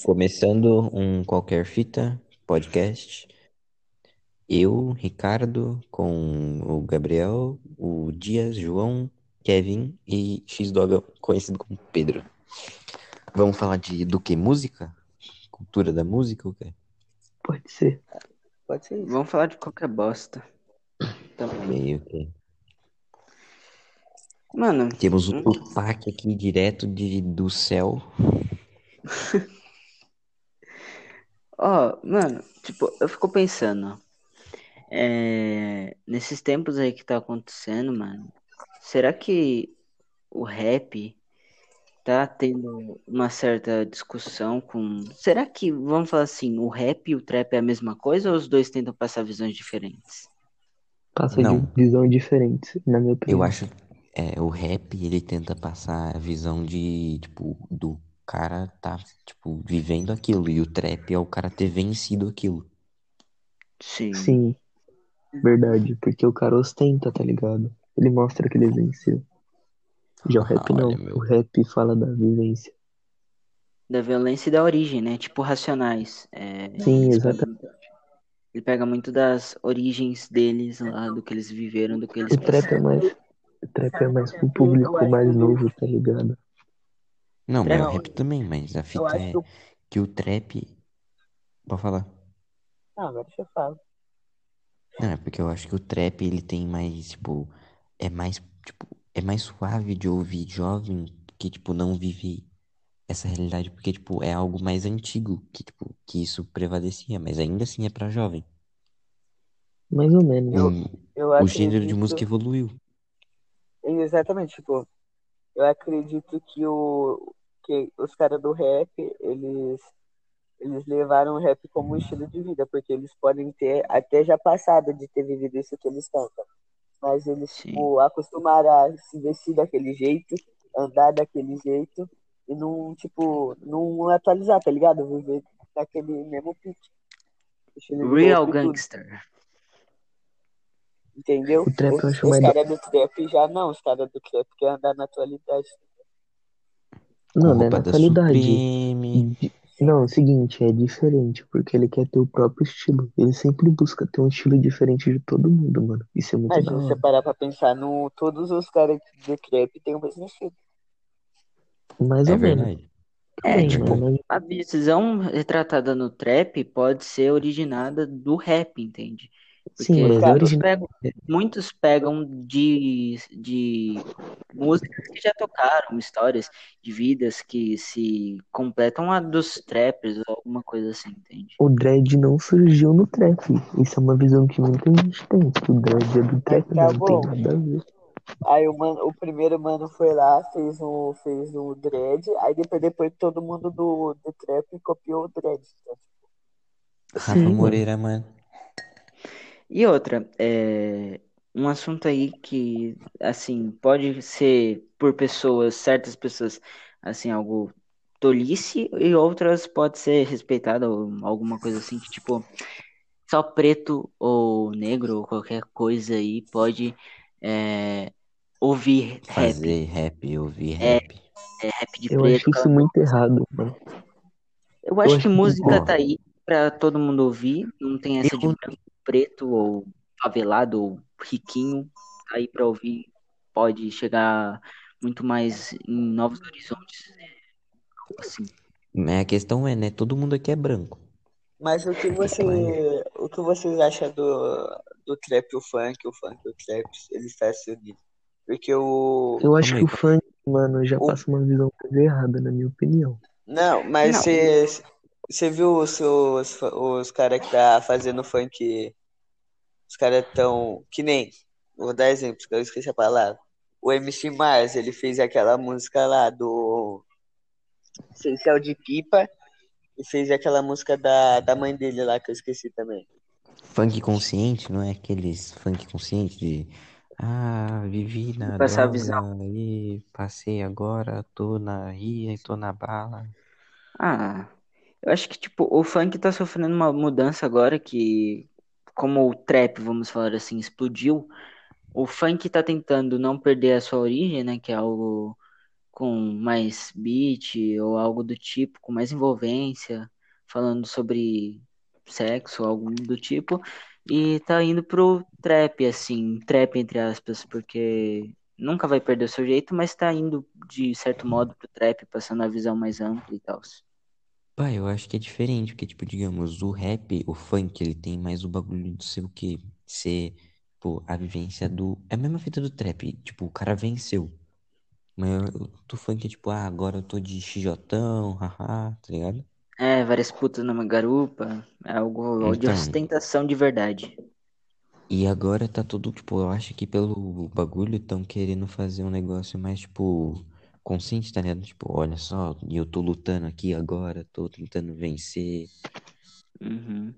Começando um qualquer fita podcast. Eu, Ricardo, com o Gabriel, o Dias, João, Kevin e X-Dogão, conhecido como Pedro. Vamos falar de do que? Música? Cultura da música ou quê? Pode ser. Pode ser. Vamos falar de qualquer bosta. Também. Meio que. Mano, Temos o Hum. Tupac aqui direto de, do céu. ó, mano, tipo, eu fico pensando, é, nesses tempos aí que tá acontecendo, mano, será que o rap tá tendo uma certa discussão com. Será que, vamos falar assim, o rap e o trap é a mesma coisa ou os dois tentam passar visões diferentes? Passa Não. de visão diferente, na minha opinião. Eu acho, é, o rap, ele tenta passar a visão de, tipo, do cara tá, tipo, vivendo aquilo. E o trap é o cara ter vencido aquilo. Sim. Sim, verdade. Porque o cara ostenta, tá ligado? Ele mostra que ele venceu. Já o rap Ah, não. meu. O rap fala da vivência. Da violência e da origem, né? Tipo Racionais. É, Sim, eles exatamente. Ele pega muito das origens deles lá, do que eles viveram, do que eles O trap é mais. O trap é mais pro público mais novo, tá ligado? Não, mas o rap também, mas a fita é que o... que o trap. Pode falar. Ah, agora você fala. Não, é porque eu acho que o trap ele tem mais, tipo, é mais, tipo, é mais suave de ouvir jovem que, tipo, não vive essa realidade, porque, tipo, é algo mais antigo que, tipo, que isso prevalecia, mas ainda assim é pra jovem. Mais ou menos. Eu- Eu o gênero de música evoluiu. Exatamente, tipo, eu acredito que o que os caras do rap, eles eles levaram o rap como um estilo de vida, porque eles podem ter até já passado de ter vivido isso que eles cantam. Mas eles, Sim. tipo, acostumaram a se vestir daquele jeito, andar daquele jeito e não, tipo, não atualizar, tá ligado? Viver naquele mesmo de Real Gangster. entendeu? O trap Os, os caras do trap já não, os caras do trap querem andar na atualidade. Não, não é roupa na da atualidade. Supreme. Não, é o seguinte, é diferente, porque ele quer ter o próprio estilo. Ele sempre busca ter um estilo diferente de todo mundo, mano. Isso é muito Mas se você parar pra pensar, no, todos os caras de trap têm o mesmo estilo. Mais É ou menos. verdade. É, Tem, tipo, mano. a visão retratada no trap pode ser originada do rap, entende? Sim, Porque mas é original. pegam, muitos pegam de, de músicas que já tocaram, histórias de vidas que se completam a dos trappers ou alguma coisa assim, entende? O dread não surgiu no trap. Isso é uma visão que muita gente tem. Que o dread é do trap, tá mas não tem bom. nada a ver. Aí o, mano, o primeiro mano foi lá, fez um, fez um dread, aí depois, depois todo mundo do, do trap copiou o dread. Então, Rafa Sim. Moreira, mano. E outra, é um assunto aí que, assim, pode ser por pessoas, certas pessoas, assim, algo tolice, e outras pode ser respeitado ou alguma coisa assim, que, tipo, só preto ou negro ou qualquer coisa aí pode é, ouvir rap, Fazer rap, ouvir É, rap. é, rap de Eu preto. acho isso muito errado, mano. Eu acho acho que que- música Ó. tá aí pra todo mundo ouvir, não tem essa de Eu- branco, preto ou favelado ou riquinho, tá aí pra ouvir, pode chegar muito mais em novos horizontes, assim. Mas a questão é, né? Todo mundo aqui é branco. Mas o que você, o que vocês acham do, do trap e o funk, o funk e o trap, eles estão se unindo? Porque o. Eu acho que o funk, mano, já O- passa uma visão errada, na minha opinião. Não, mas Não. Você viu os, os, os caras que tá fazendo funk, os caras tão, que nem, vou dar exemplo, que eu esqueci a palavra. O MC Mars, ele fez aquela música lá do Céu de Pipa e fez aquela música da, da mãe dele lá, que eu esqueci também. Funk consciente, não é aqueles funk consciente de ah, vivi na passar droga visão. e passei agora, tô na ria e tô na bala. Ah, eu acho que, tipo, o funk tá sofrendo uma mudança agora que, como o trap, vamos falar assim, explodiu, o funk tá tentando não perder a sua origem, né, que é algo com mais beat ou algo do tipo, com mais envolvência, falando sobre sexo, algo do tipo, e tá indo pro trap, assim, trap entre aspas, porque nunca vai perder o seu jeito, mas tá indo de certo modo pro trap, passando a visão mais ampla e tal. Pai, eu acho que é diferente, porque, tipo, digamos, o rap, o funk, ele tem mais o bagulho de ser o quê? Ser, pô, a vivência do. É a mesma fita do trap, tipo, o cara venceu. Mas o do funk é tipo, ah, agora eu tô de xijotão, haha, tá ligado? É, várias putas numa garupa, é algo de Então, ostentação de verdade. e agora tá tudo, tipo, eu acho que pelo bagulho tão querendo fazer um negócio mais, tipo, consciente, tá ligado? Tipo, olha só, e eu tô lutando aqui agora, tô tentando vencer. Uhum.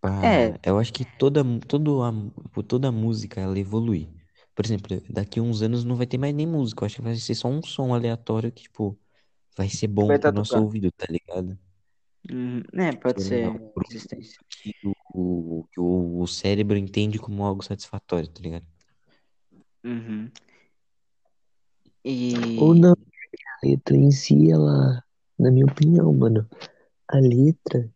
Pá, É, eu acho que toda, todo a, tipo, toda a música, ela evolui. Por exemplo, daqui a uns anos não vai ter mais nem música, eu acho que vai ser só um som aleatório que, tipo, vai ser bom Vai pro nosso tocando. ouvido, tá ligado? uhum, é, pode lá, ser existência. que o, o, o cérebro entende como algo satisfatório, tá ligado? Uhum. Ou E não, a letra em si, ela, na minha opinião, mano, a letra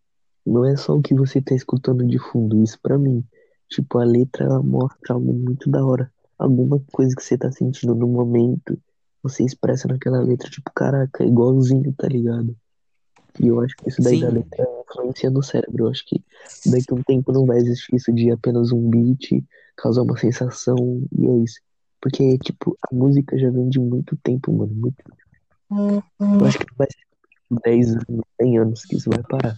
não é só o que você tá escutando de fundo, isso pra mim. Tipo, a letra ela mostra algo muito da hora. Alguma coisa que você tá sentindo no momento, você expressa naquela letra, tipo, caraca, igualzinho, tá ligado? E eu acho que isso daí da Sim, letra influencia no cérebro. Eu acho que daqui a um tempo não vai existir isso de apenas um beat causar uma sensação e é isso. Porque, tipo, a música já vem de muito tempo, mano. Muito... Eu acho que não vai ser 10 anos, 100 anos que isso vai parar.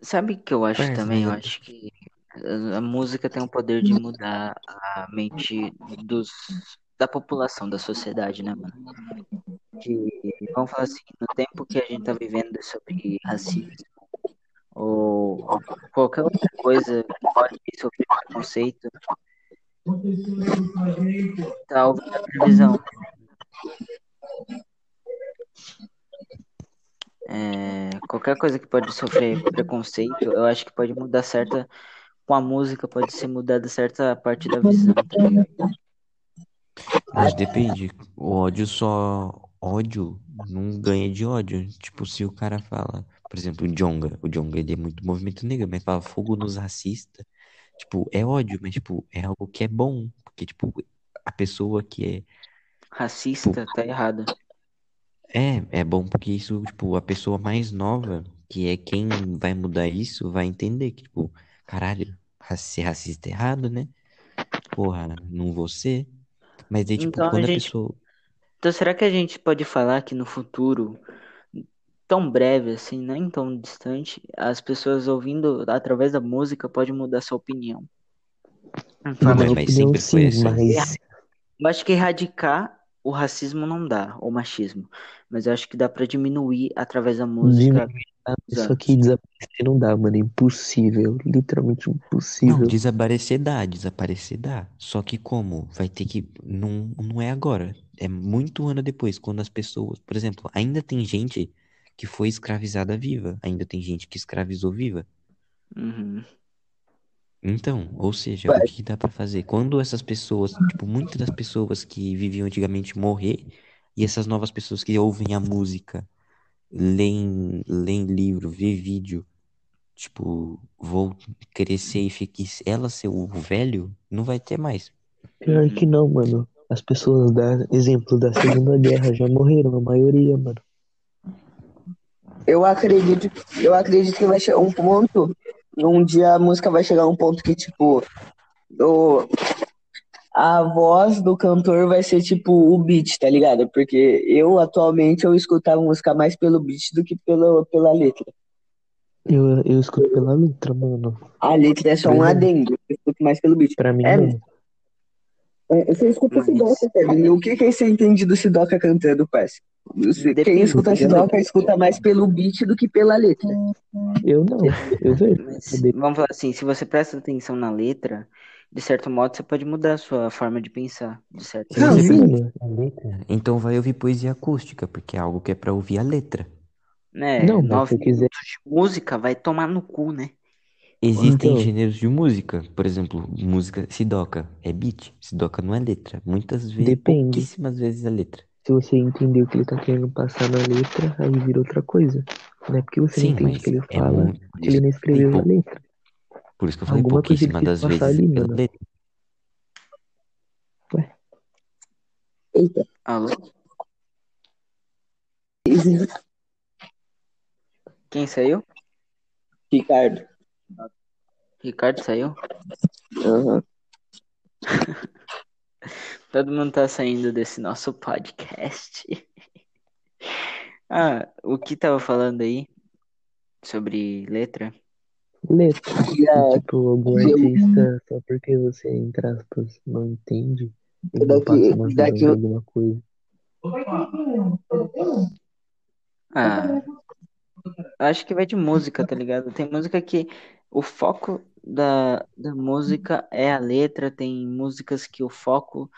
sabe o que eu acho também? mas Eu é- acho que a a música tem o poder de mudar a mente dos, da população, da sociedade, né, mano? Que, vamos falar assim, no tempo que a gente tá vivendo sobre racismo ou qualquer outra coisa que pode sofrer preconceito, tá ouvindo a televisão. É, qualquer coisa que pode sofrer preconceito, eu acho que pode mudar certa. Com a música pode ser mudada certa parte da visão, tá mas depende. O ódio só. Ódio não ganha de ódio. Tipo, se o cara fala, por exemplo, o Djonga. O Djonga ele é muito movimento negro, mas fala fogo nos racistas. Tipo, é ódio, mas tipo, é algo que é bom. Porque, tipo, a pessoa que é. Tipo, Racista, tá errado. é, é bom porque isso, tipo, a pessoa mais nova, que é quem vai mudar isso, vai entender que, tipo, caralho, ra- ser racista é errado, né? Porra, não vou ser. Mas aí, tipo, Então a quando a gente. pessoa. Então será que a gente pode falar que no futuro, tão breve assim, nem tão distante, as pessoas ouvindo através da música podem mudar sua opinião? De. mas opinião, sempre foi sim, assim. mas Eu acho que erradicar o racismo não dá, ou machismo. Mas eu acho que dá pra diminuir através da música diminuir que desaparecer não dá, mano. É impossível. Literalmente Não, impossível. desaparecer dá, desaparecer dá. Só que como? Vai ter que. Não, não é agora. É muito ano depois, quando as pessoas. Por exemplo, ainda tem gente que foi escravizada viva. Ainda tem gente que escravizou viva. Uhum. Então, ou seja, o que dá pra fazer? Quando essas pessoas, tipo, muitas das pessoas que viviam antigamente morrer, e essas novas pessoas que ouvem a música, leem, leem livro, vê vídeo, tipo, vou crescer e fique ela ser o velho, não vai ter mais. Pior que não, mano. As pessoas da exemplo da Segunda Guerra já morreram, a maioria, mano. Eu acredito, eu acredito que vai chegar um ponto, um dia a música vai chegar a um ponto que, tipo, o, a voz do cantor vai ser tipo o beat, tá ligado? Porque eu atualmente eu escuto a música mais pelo beat do que pelo, pela letra. Eu, eu escuto pela letra, mano. A letra é só um Verdade. adendo, eu escuto mais pelo beat. Pra mim, É, não. é, você escuta o Sidoca, Kevin. O que que você entende do Sidoca cantando, parceiro? Você- Quem Depende, escuta? Sidoca escuta mais pelo beat do que pela letra. Eu não. Eu vejo. Mas, vamos falar assim, se você presta atenção na letra, de certo modo você pode mudar a sua forma de pensar, de certo Não. A. Então vai ouvir poesia acústica, porque é algo que é pra ouvir a letra. Né, Não, nove quiser. de música vai tomar no cu, né? Existem Então. gêneros de música, por exemplo, música Sidoca é beat, Sidoca não é letra. Muitas vezes, Depende. pouquíssimas vezes é letra. Se você entender o que ele tá querendo passar na letra, aí vira outra coisa. Não é porque você Sim, não entende o que ele é fala, muito. Que ele não escreveu a pou- letra. por isso que eu falei Alguma quis das vezes ali, pela letra. Eita. Alô? Quem saiu? Ricardo. Ricardo saiu? Aham. Todo mundo tá saindo desse nosso podcast. Ah, o que tava falando aí sobre letra? Letra. E a- E, tipo, algum eu- artista, só porque você, entre aspas, não entende, ele não Daqui- daqui eu- alguma coisa. Ah, acho que vai de música, tá ligado? Tem música que o foco da, da música é a letra, tem músicas que o foco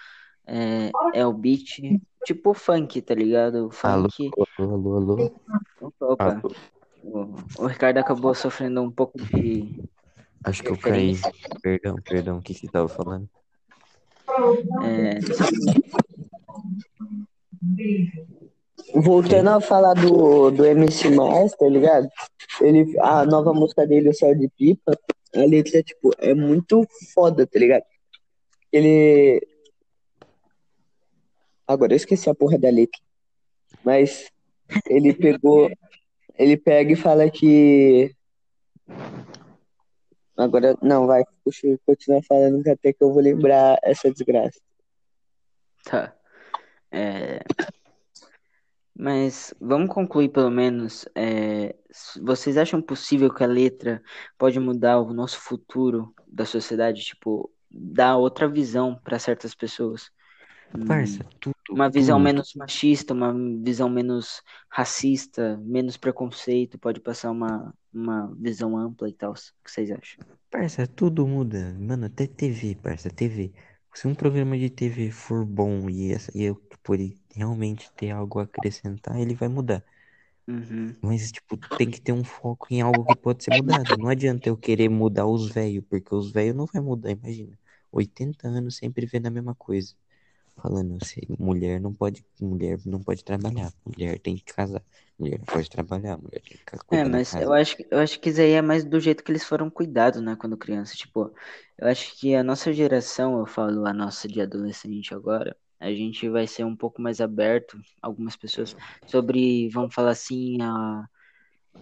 é, é o beat, tipo o funk, tá ligado? O Alô, funk. alô, alô, alô. Opa, opa. alô. O, o Ricardo acabou sofrendo um pouco de. Acho que eu caí. Perdão, perdão, o que você tava falando? É, Voltando a falar do, do MC Mars, tá ligado? Ele, a nova música dele, o Céu de Pipa, a letra, tipo, é muito foda, tá ligado? Ele. Agora eu esqueci a porra da letra. Mas ele pegou. Ele pega e fala que. Agora, não, vai, puxa, continua falando que até que eu vou lembrar essa desgraça. Tá. É, Mas vamos concluir pelo menos. é, Vocês acham possível que a letra pode mudar o nosso futuro da sociedade? Tipo, dar outra visão para certas pessoas? Hum, Parça, tudo, Uma visão tudo. menos machista, uma visão menos racista, menos preconceito, pode passar uma, uma visão ampla e tal. O que vocês acham? Parça, tudo muda. Mano, até TV, parça, TV. Se um programa de TV for bom e, essa, e eu, ele realmente ter algo a acrescentar, ele vai mudar. Uhum. Mas, tipo, tem que ter um foco em algo que pode ser mudado. Não adianta eu querer mudar os velhos, porque os velhos não vai mudar, imagina. 80 anos sempre vendo a mesma coisa. Falando assim, mulher não pode, mulher não pode trabalhar, mulher tem que casar, mulher não pode trabalhar, mulher tem que É, cuidar da mas eu acho, que- eu acho que isso aí é mais do jeito que eles foram cuidados, né, quando criança. Tipo, eu acho que a nossa geração, eu falo a nossa de adolescente agora, a gente vai ser um pouco mais aberto, algumas pessoas, sobre, vamos falar assim, a,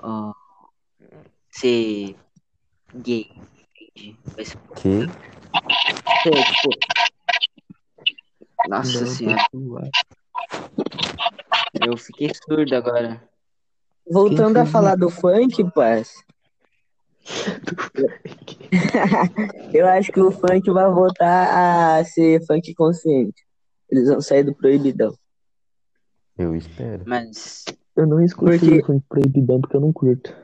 a ser gay? Vai ser, Que? ser, tipo, nossa Não, senhora, eu fiquei surdo agora. Voltando Quem a falar do funk, parça. Eu acho que o funk vai voltar a ser funk consciente. Eles vão sair do proibidão. Eu espero. Mas, Eu não escuto Porque- funk proibidão porque eu não curto.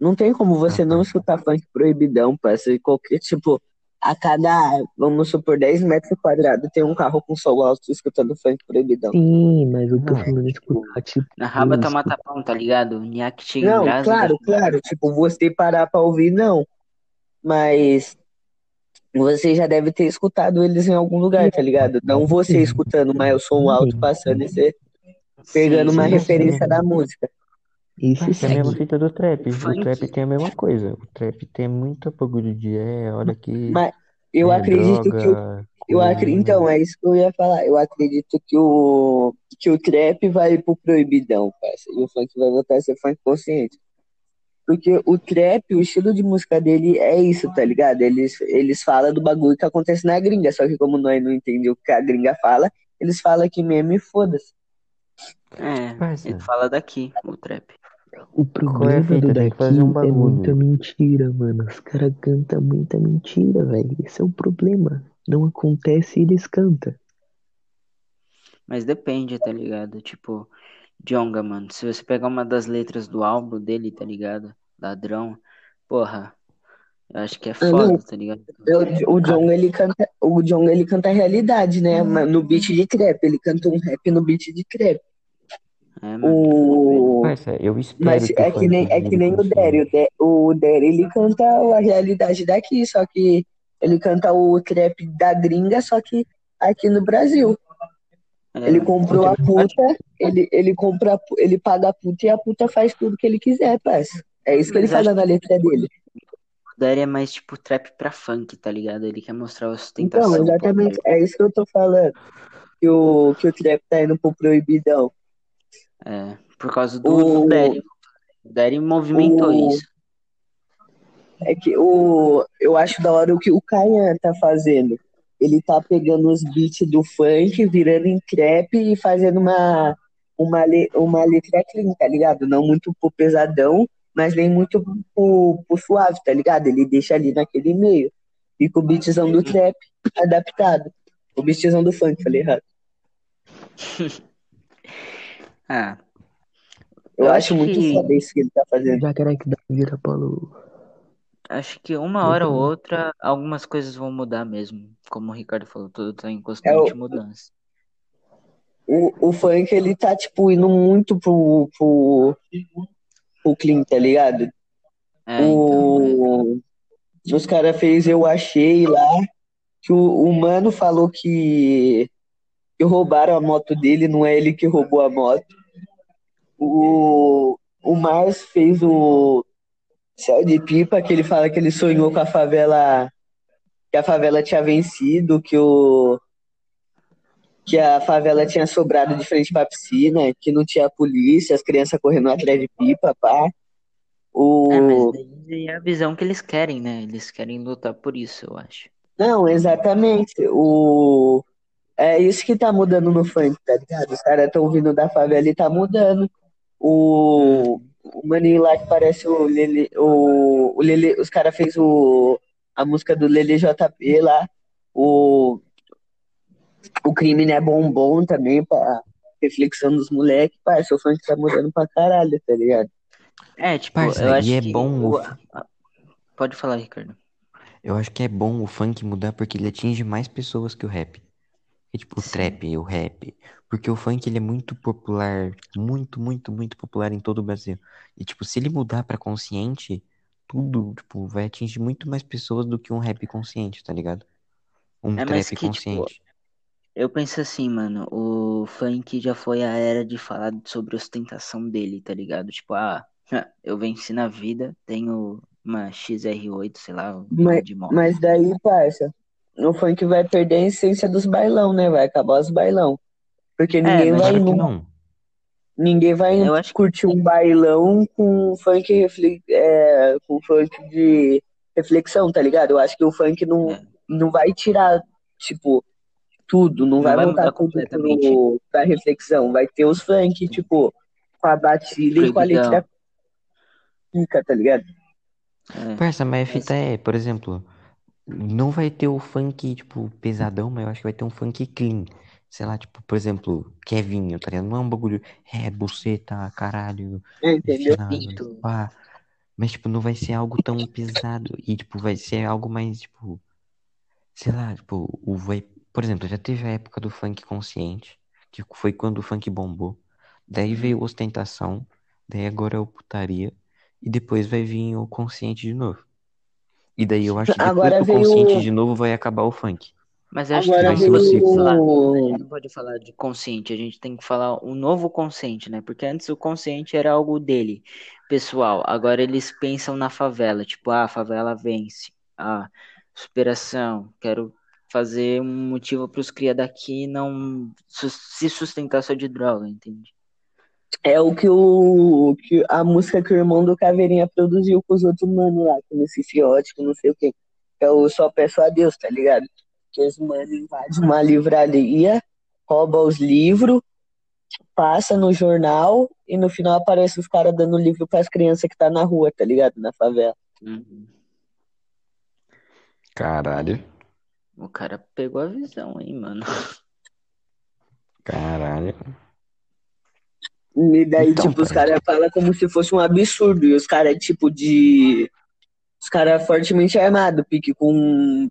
Não tem como você Ah, não parça. escutar funk proibidão, parça. E Qualquer, tipo, a cada, vamos supor, 10 metros quadrados tem um carro com som alto escutando funk proibidão. Sim, mas eu tô Não, falando tipo, escutar, tipo, na raba tá mata-pão, tá ligado? Nhaque chega em Não, claro, claro. Tipo, você parar pra ouvir, não. Mas você já deve ter escutado eles em algum lugar, tá ligado? Não você escutando, mas o som alto passando e você pegando Sim, uma sim. referência da música. Isso Parça, é a mesma fita do trap. Funk. O trap tem a mesma coisa. O trap tem muito bagulho de é, olha que Mas eu é, acredito que o droga, Eu acredito, cocaína. então, é isso que eu ia falar. Eu acredito que o, que o trap vai pro proibidão, parça, e o funk vai voltar a ser funk consciente. Porque o trap, o estilo de música dele é isso, tá ligado? Eles, eles falam do bagulho que acontece na gringa, só que como nós não entendemos o que a gringa fala, eles falam aqui mesmo e foda-se. É, Parça. ele fala daqui, o trap. O é problema do daqui um é muita mentira, mano. Os caras cantam muita mentira, velho. Esse é o problema. Não acontece e eles cantam. Mas depende, tá ligado? Tipo, Djonga, mano. Se você pegar uma das letras do álbum dele, tá ligado? Ladrão, porra, eu acho que é não. foda, tá ligado? Eu- o John, ele canta, o John, ele canta a realidade, né? Mas No beat de trap, ele canta um rap no beat de trap. É. O... Parça, eu espero Mas que é que nem, é que nem o Derry. O De- O Derry, ele canta a realidade daqui, só que ele canta o trap da gringa, só que aqui no Brasil. É, Ele comprou a puta, ele, ele compra, ele paga a puta e a puta faz tudo que ele quiser, parça. É isso que ele fala na letra dele. O Daddy é mais tipo trap pra funk, tá ligado? Ele quer mostrar a Então, ostentação. exatamente, é isso que eu tô falando. Que o, que o trap tá indo pro proibidão. É, por causa do, O- Daddy. O Daddy movimentou o- isso. É que o, eu acho da hora o que o Kayan tá fazendo. Ele tá pegando os beats do funk, virando em trap e fazendo uma, uma, le- uma letra clean, tá ligado? Não muito pro pesadão, mas nem muito pro, pro suave, tá ligado? Ele deixa ali naquele meio. Fica o beatzão do trap adaptado. O beatzão do funk, falei errado. Ah, Eu, Eu acho, acho muito que- foda isso que ele tá fazendo. Já quero que dá vira Paulo. acho que uma hora ou outra algumas coisas vão mudar mesmo. Como o Ricardo falou, tudo tá em constante É o- mudança. O, o funk, ele tá, tipo, indo muito pro, pro, pro clean, tá ligado? É, então. é. o... Os caras fez Eu Achei lá, que o, o mano falou que, que roubaram a moto dele, não é ele que roubou a moto. O, o Mars fez o Céu de Pipa, que ele fala que ele sonhou com a favela, que a favela tinha vencido, que o que a favela tinha sobrado de frente pra piscina, que não tinha polícia, as crianças correndo atrás de pipa, pá. O... É, mas daí é a visão que eles querem, né? Eles querem lutar por isso, eu acho. Não, exatamente. O... É isso que tá mudando no funk, tá ligado? Os caras tão vindo da favela e tá mudando. O, o maninho lá que parece o Lele, o, o Lele, os caras fez o a música do Lele JP lá. O, o crime não é bombom também, pra reflexão dos moleques. Parece o funk tá mudando pra caralho, tá ligado? É, tipo, Parça, eu acho é que bom o Pode falar, Ricardo. Eu acho que é bom o funk mudar porque ele atinge mais pessoas que o rap. É tipo o trap, o rap. Porque o funk ele é muito popular, muito, muito, muito popular em todo o Brasil. E tipo, se ele mudar pra consciente, tudo, tipo, vai atingir muito mais pessoas do que um rap consciente, tá ligado? Um É, mas trap que, tipo, consciente. Eu penso assim, mano, o funk já foi a era de falar sobre a ostentação dele, tá ligado? Tipo, ah, eu venci na vida, tenho uma XR8, sei lá, um Mas, de moto. mas daí, parça, o funk vai perder a essência dos bailão, né? Vai acabar os bailão. Porque ninguém mas vai num- não. ninguém vai Eu acho que curtir um bailão com funk refle- é, com funk de reflexão, tá ligado? Eu acho que o funk não, É. não vai tirar, tipo, tudo, não, Não vai vai voltar mudar completamente. pro, pra reflexão. Vai ter os funk, tipo, com a batida e com a letra pica, tá ligado? é, Parça, mas a fita é, por exemplo, não vai ter o funk, tipo, pesadão, mas eu acho que vai ter um funk clean. Sei lá, tipo, por exemplo, Kevinho, tá ligado? Não é um bagulho, é, buceta, caralho, Entendeu? pá. Mas, tipo, não vai ser algo tão pesado. E, tipo, vai ser algo mais, tipo, sei lá, tipo, o vai. Por exemplo, já teve a época do funk consciente, que foi quando o funk bombou. Daí veio ostentação, daí agora é o putaria, e depois vai vir o consciente de novo. E daí eu acho que Agora veio consciente o- de novo vai acabar o funk. Mas eu acho Agora que ser veio o pode falar, não pode falar de consciente, a gente tem que falar um novo consciente, né? Porque antes o consciente era algo dele, pessoal. Agora eles pensam na favela, tipo, ah, a favela vence. Ah, superação, quero fazer um motivo para os cria daqui não se sustentar só de droga, entende? É o que o que a música que o irmão do Caveirinha produziu com os outros manos lá, com esse fiote, não sei o quê. É o Só Peço a Deus, tá ligado? Que os manos invadem uma livraria, rouba os livros, passa no jornal e no final aparece os caras dando livro pras crianças que tá na rua, tá ligado? Na favela. Uhum. Caralho. O cara pegou a visão, hein, mano. Caralho. E daí, Então, tipo, os caras falam como se fosse um absurdo. E os caras, tipo, de. Os caras fortemente armados, pique com.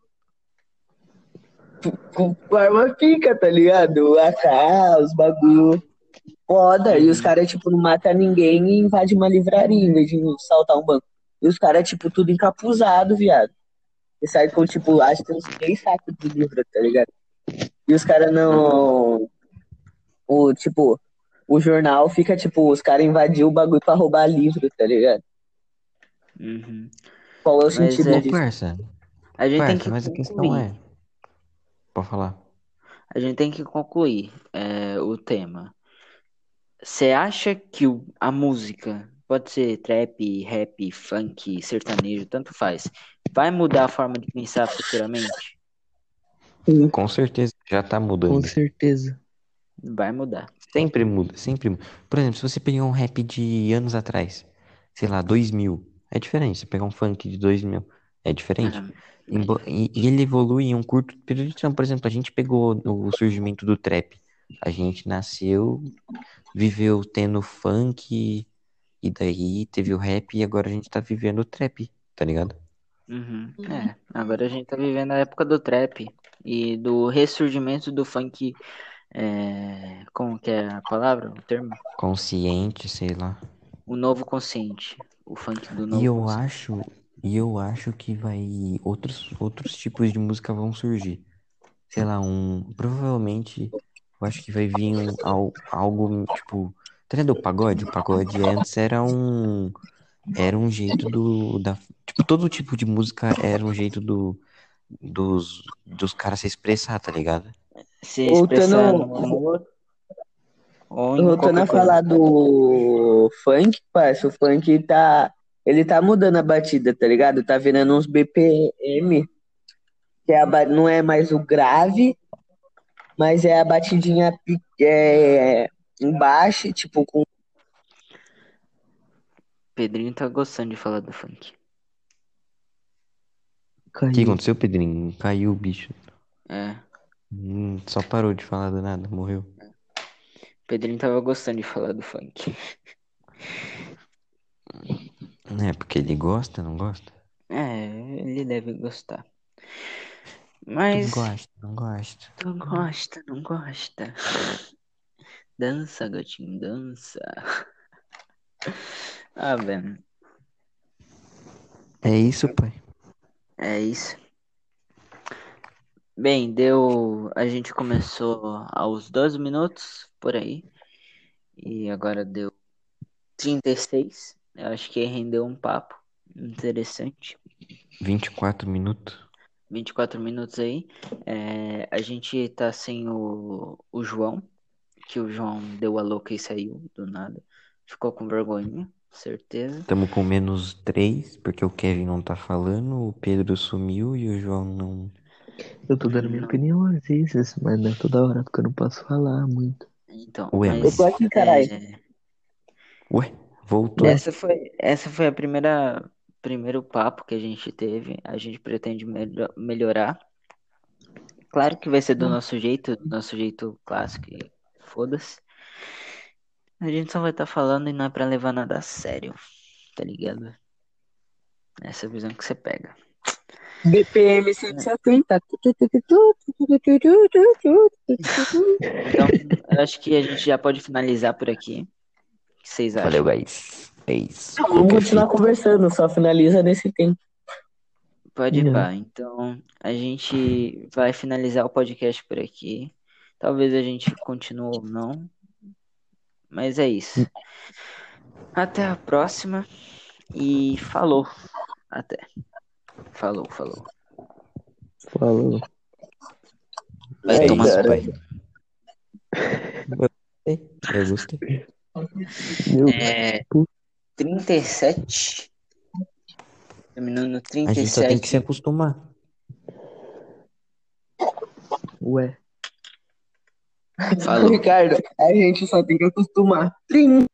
com- arma pica, tá ligado? AK, os bagulho. Foda, e os caras, tipo, não matam ninguém e invadem uma livraria em vez de saltar um banco. E os caras, tipo, tudo encapuzado, viado. E sai com, tipo, acho que tem uns três sacos de livro, tá ligado? E os caras não. O, tipo, o jornal fica, tipo, os caras invadiu o bagulho pra roubar livro, tá ligado? Uhum. Qual é o Mas sentido é- Ô, disso? parça, A gente tem parça, que mas a questão concluir. é... Pode falar. A gente tem que concluir é, o tema. Você acha que o- a música, pode ser trap, rap, funk, sertanejo, tanto faz, vai mudar a forma de pensar futuramente? Com certeza, já tá Com mudando. certeza. Vai mudar. Sempre muda, sempre muda. Por exemplo, se você pegar um rap de anos atrás, sei lá, 2000, é diferente. Se pegar um funk de 2000, é diferente. Ah, E, e ele evolui em um curto período de tempo. Por exemplo, a gente pegou o surgimento do trap. A gente nasceu, viveu tendo funk, e daí teve o rap, e agora a gente tá vivendo o trap, tá ligado? Uhum. É, agora a gente tá vivendo a época do trap e do ressurgimento do funk. É, como que é a palavra? O termo? Consciente, sei lá. O novo consciente. O funk do novo E eu consciente. acho, e eu acho que vai outros outros tipos de música vão surgir. Sei lá, um provavelmente eu acho que vai vir um, al- algo tipo, tá ligado o pagode? O pagode antes era um era um jeito do da tipo todo tipo de música era um jeito do dos dos caras se expressar, tá ligado? Se Voltando- expressar no amor Voltando a falar do funk, parça, o funk tá. Ele tá mudando a batida, tá ligado? Tá virando uns BPM, que é a não é mais o grave, mas é a batidinha é, embaixo, tipo, com. Pedrinho tá gostando de falar do funk. O que aconteceu, Pedrinho? Caiu o bicho. É. Hum, só parou de falar do nada, morreu. Pedrinho tava gostando de falar do funk. É, porque ele gosta, não gosta? É, ele deve gostar. Não Mas gosta, não gosta. tu gosta, não gosta. Dança, gatinho, dança. Ah, Ben, É isso, pai. é isso. Bem, deu. A gente começou aos 12 minutos por aí. E agora deu 36. Eu acho que rendeu um papo interessante. 24 minutos. 24 minutos aí. É, a gente tá sem o, o João, que o João deu a louca e saiu do nada. Ficou com vergonha, certeza. Tamo com menos 3, porque o Kevin não tá falando, o Pedro sumiu e o João não. Eu tô dando minha opinião às vezes, mas não é toda hora, porque eu não posso falar muito. Então, Ué, mas, Eu tô aqui, caralho. é, Ué, voltou. essa foi, essa foi a primeira primeiro papo que a gente teve. A gente pretende melho- melhorar. Claro que vai ser do nosso jeito, do nosso jeito clássico e foda-se. A gente só vai estar falando e não é pra levar nada a sério, tá ligado? Essa é visão que você pega. BPM 170. Então, acho que a gente já pode finalizar por aqui. O que vocês acham? Valeu, guys. É isso. Vamos Qualquer continuar conversando, só finaliza nesse tempo. Pode ir, Não. pá. Então, a gente vai finalizar o podcast por aqui. Talvez a gente continue ou não. Mas é isso. Até a próxima. E falou. Até. Falou, falou. Falou. Vai Aí, tomar cara. pai. Gostei. Eu gostei. Meu É. 37. Terminando no A gente só tem que se 37. acostumar. Ué. Falou. Ricardo, a gente só tem que acostumar. Trim.